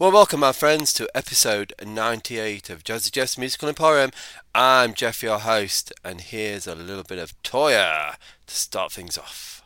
Well, welcome, my friends, to episode 98 of Jazzy Jeff's Musical Emporium. I'm Jeff, your host, and here's a little bit of Toyah to start things off.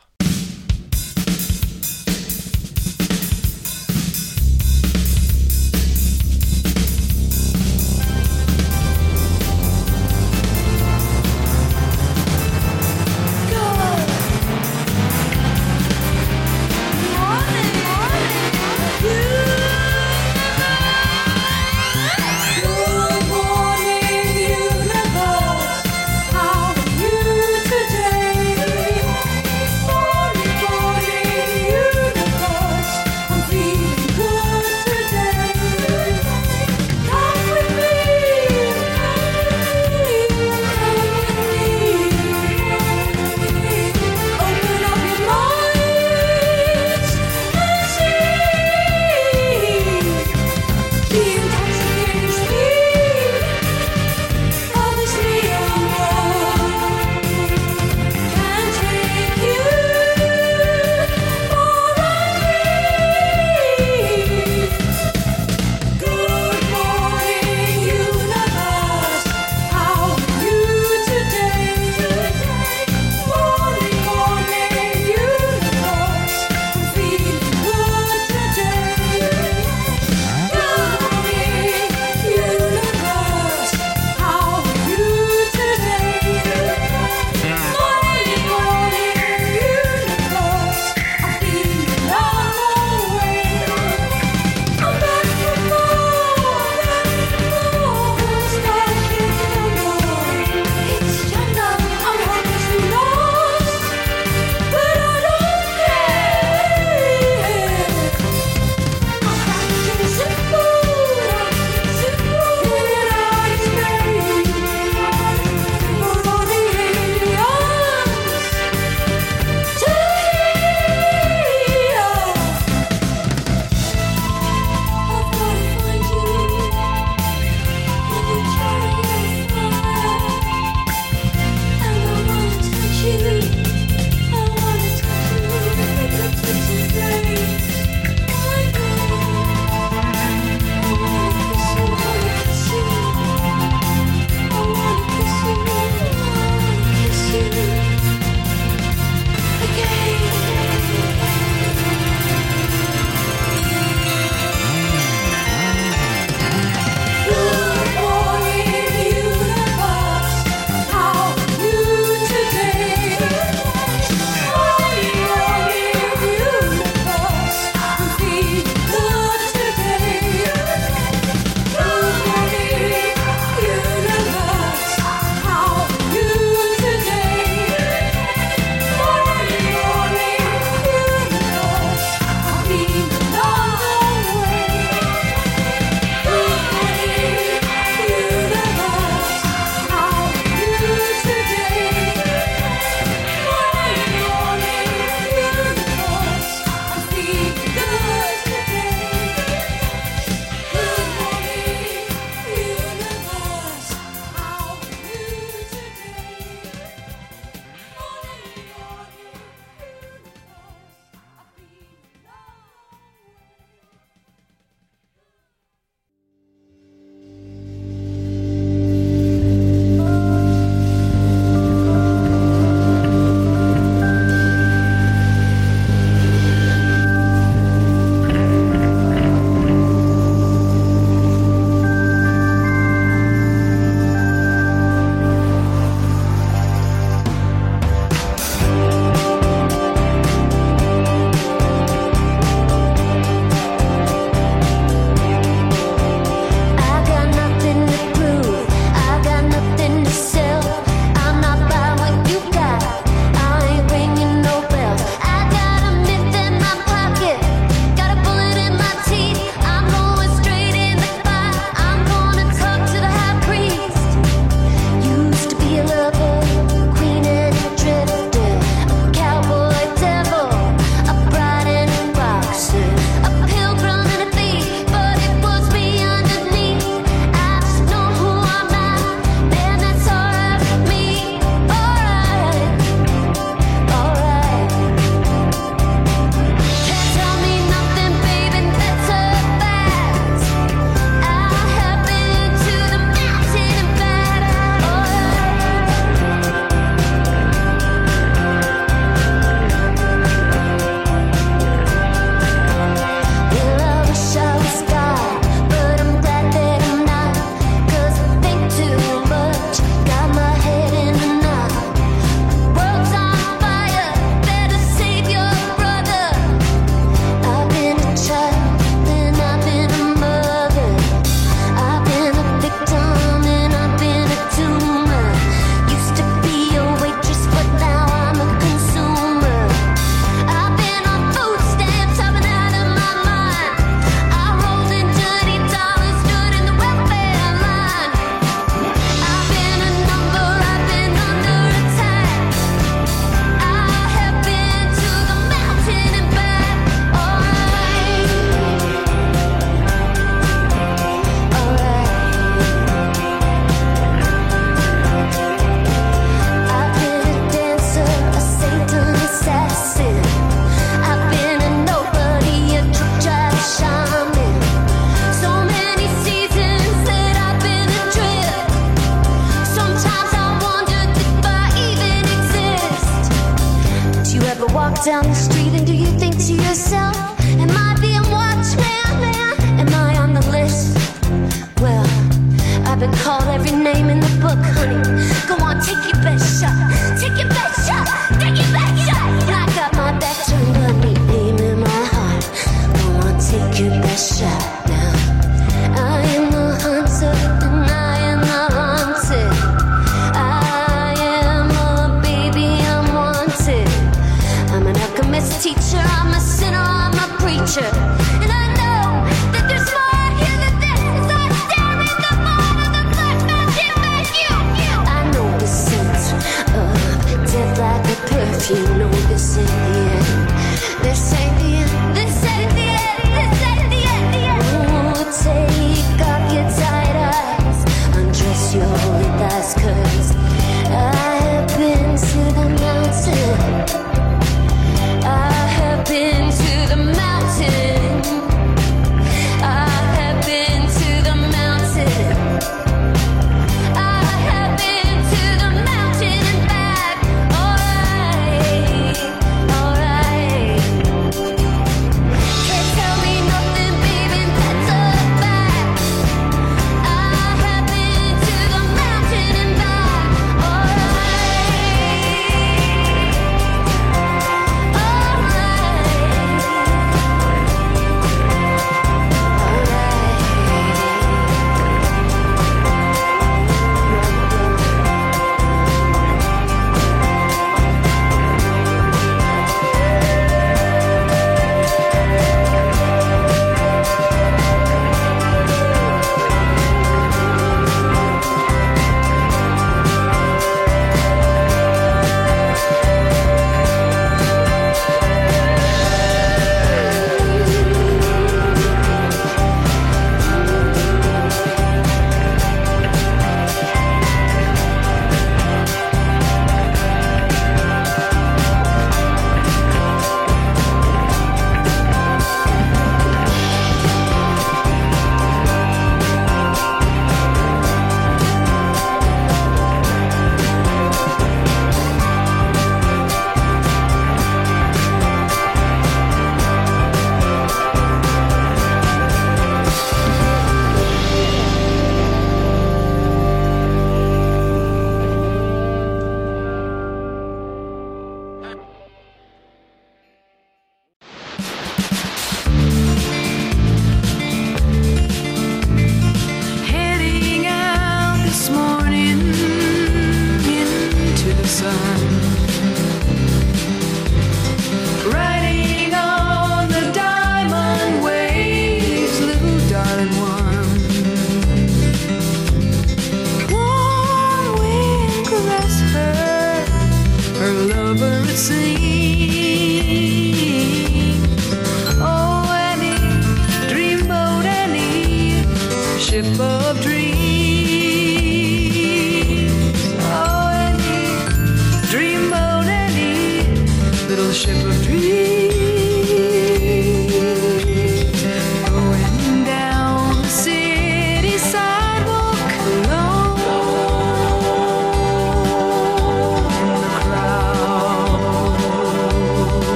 Down the street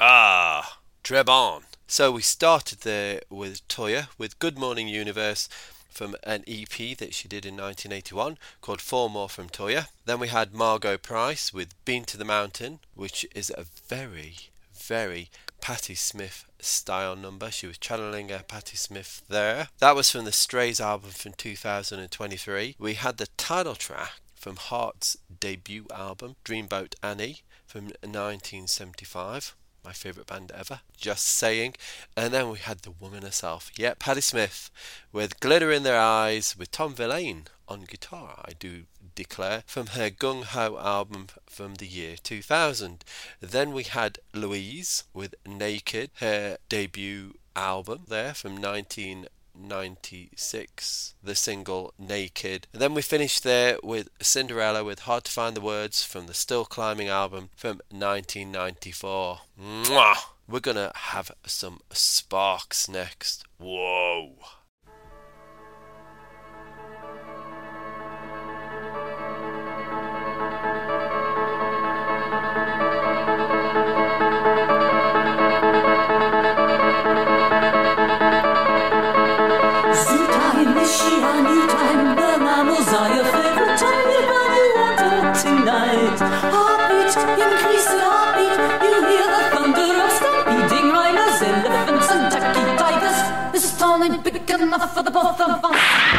Ah, Trebon. So we started there with Toyah with Good Morning Universe from an EP that she did in 1981 called Four More from Toyah. Then we had Margo Price with Been to the Mountain, which is a very, very Patti Smith style number. She was channeling a Patti Smith there. That was from the Strays album from 2023. We had the title track from Heart's debut album, Dreamboat Annie, from 1975 my favourite band ever. Just saying. And then we had the woman herself. Yeah, Patti Smith with Glitter in Their Eyes with Tom Verlaine on guitar, I do declare, from her Gung Ho album from the year 2000. Then we had Louise with Naked, her debut album there from 19 96, the single Naked. And then we finished there with Cinderella with Hard to Find the Words from the Still Climbing album from 1994. Mwah! We're gonna have some sparks next. Whoa! Enough for the both of us.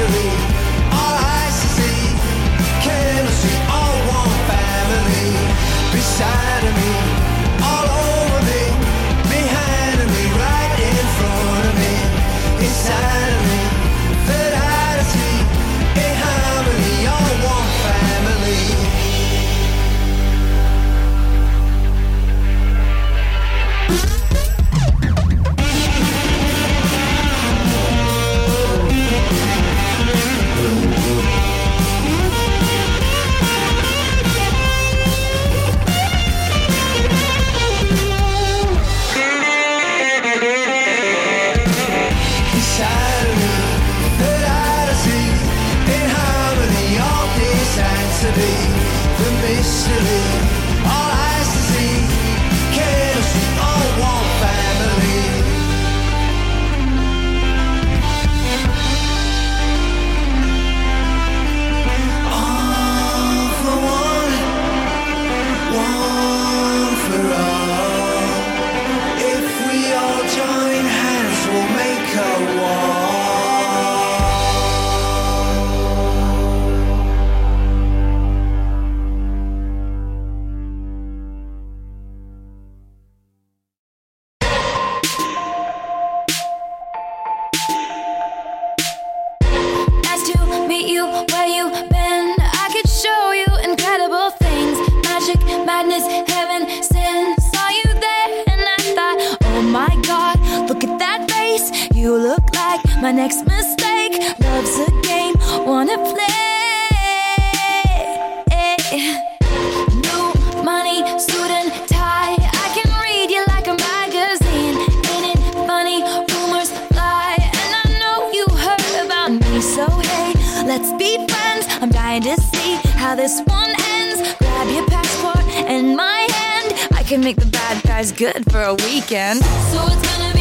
victory meet you where you been. I could show you incredible things magic, madness, heaven, sin. Saw you there and I thought, oh my god, look at that face. You look like my next mistake. make the bad guys good for a weekend. So it's gonna be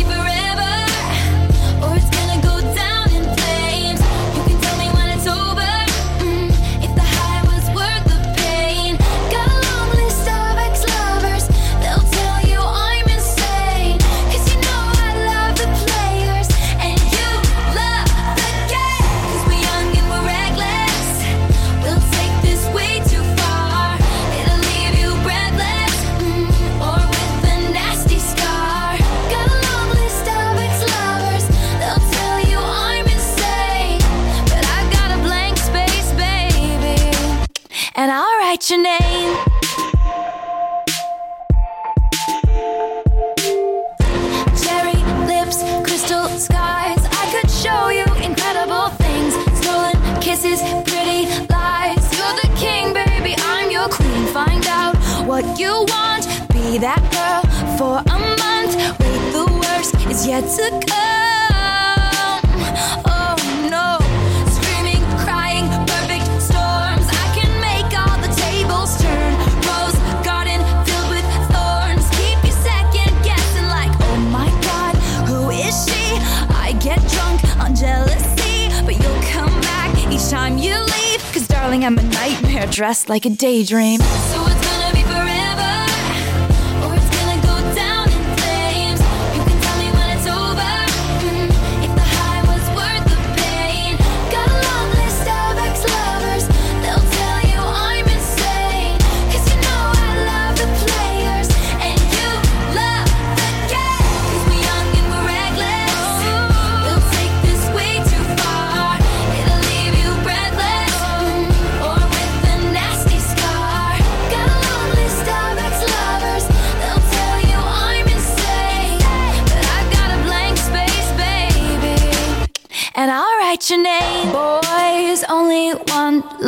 you want. Be that girl for a month. Wait, the worst is yet to come. Oh no. Screaming, crying, perfect storms. I can make all the tables turn. Rose garden filled with thorns. Keep you second guessing, like, oh my god, who is she? I get drunk on jealousy, but you'll come back each time you leave. Cause darling, I'm a nightmare dressed like a daydream. So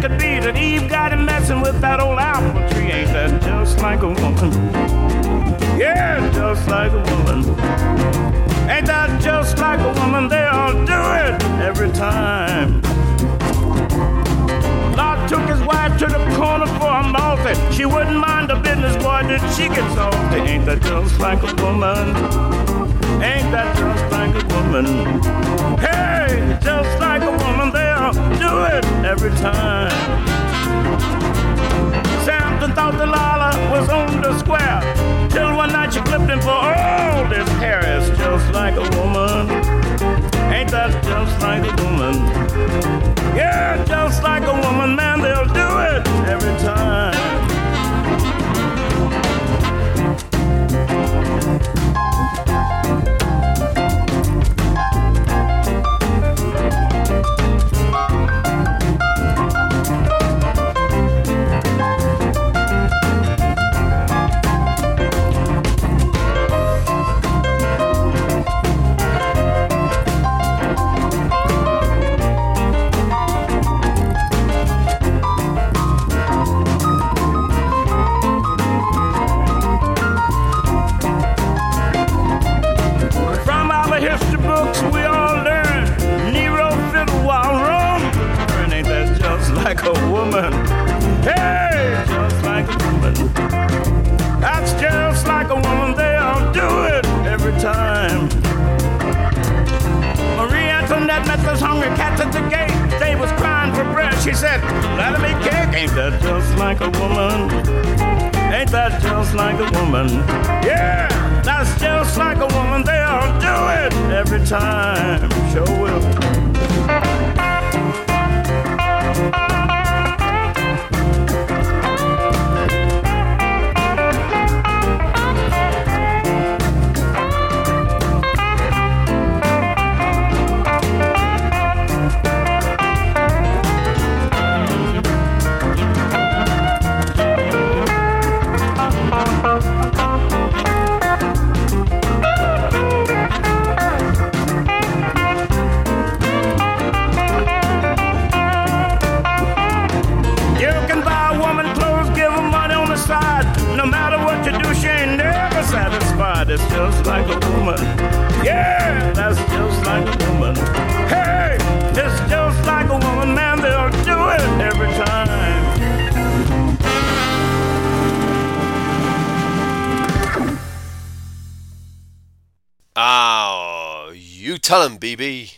could be that Eve got him messing with that old apple tree. Ain't that just like a woman? Yeah, just like a woman. Ain't that just like a woman? They all do it every time. Lord took his wife to the corner for a multi. She wouldn't mind the business, boy, did she get salty. Ain't that just like a woman? Ain't that just like a woman? Hey, just like a woman they'll do it every time. Samson thought Delilah was on the square. Till one night she clipped him for all this hair. It's just like a woman. Ain't that just like a woman? Yeah, just like a woman, man, they'll do it every time. She said, "Let eat cake." Ain't that just like a woman? Ain't that just like a woman? Yeah, that's just like a woman. They all do it every time. Sure will. Tell 'em, BB.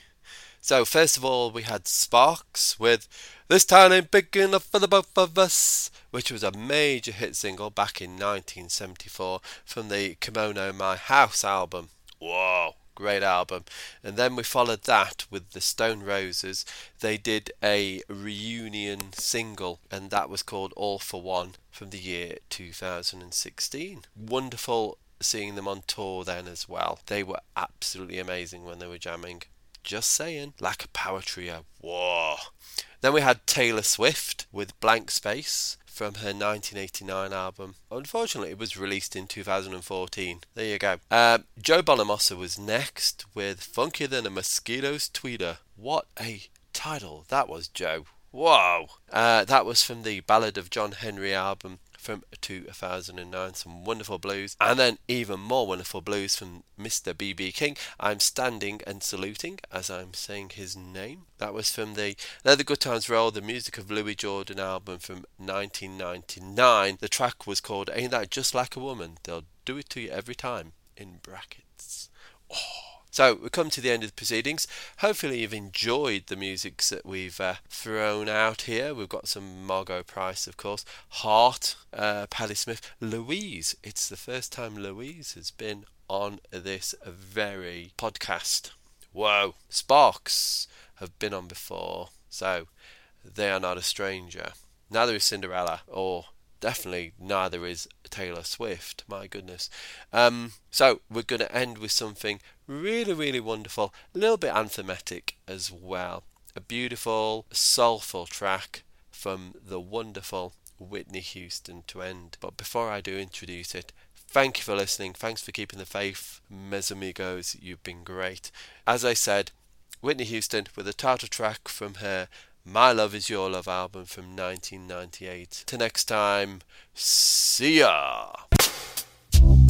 So, first of all, we had Sparks with This Town Ain't Big Enough for the Both of Us, which was a major hit single back in 1974 from the Kimono My House album. Whoa, great album. And then we followed that with the Stone Roses. They did a reunion single, and that was called All for One from the year 2016. Wonderful seeing them on tour then as well. They were absolutely amazing when they were jamming. Just saying. Lack of power trio. Whoa. Then we had Taylor Swift with Blank Space from her 1989 album. Unfortunately, it was released in 2014. There you go. Uh, Joe Bonamassa was next with Funkier Than a Mosquito's Tweeter. What a title that was, Joe. Whoa! Uh, that was from the Ballad of John Henry album from 2009. Some wonderful blues. And then even more wonderful blues from Mr. B.B. King. I'm standing and saluting as I'm saying his name. That was from the Let the Good Times Roll, the Music of Louis Jordan album from 1999. The track was called Ain't That Just Like a Woman? They'll do it to you every time. In brackets. Oh. So we come to the end of the proceedings. Hopefully you've enjoyed the music that we've uh, thrown out here. We've got some Margo Price, of course, Heart, uh, Patti Smith, Louise. It's the first time Louise has been on this very podcast. Whoa, Sparks have been on before, so they are not a stranger. Neither is Cinderella, or definitely neither is Taylor Swift. My goodness. Um, so we're going to end with something really, really wonderful, a little bit anthematic as well. A beautiful, soulful track from the wonderful Whitney Houston to end. But before I do introduce it, thank you for listening. Thanks for keeping the faith, mes amigos. You've been great. As I said, Whitney Houston with a title track from her My Love Is Your Love album from 1998. Till next time, see ya!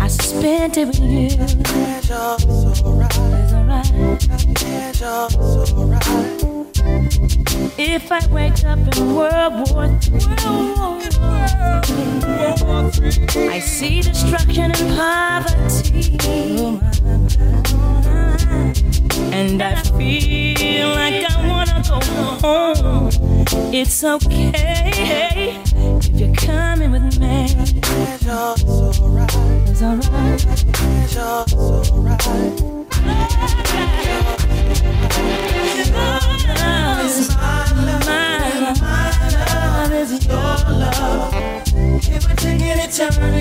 I spent it with you. It's alright. It's alright. If I wake up in World War III, I see destruction and poverty. And I feel like I wanna go home. It's okay if you're coming with me. It's alright. It's alright. It's alright. It's my It's my love. My. Your love. It would take an eternity.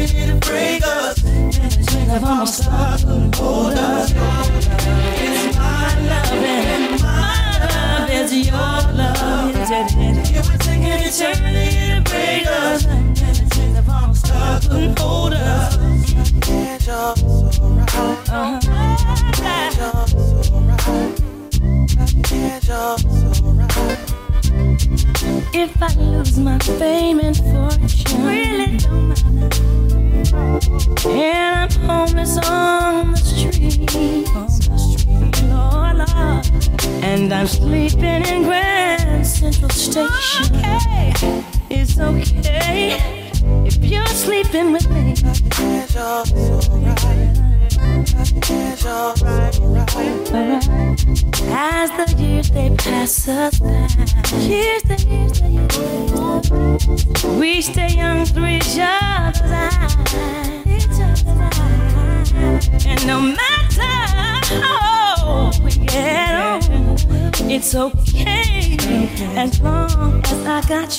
got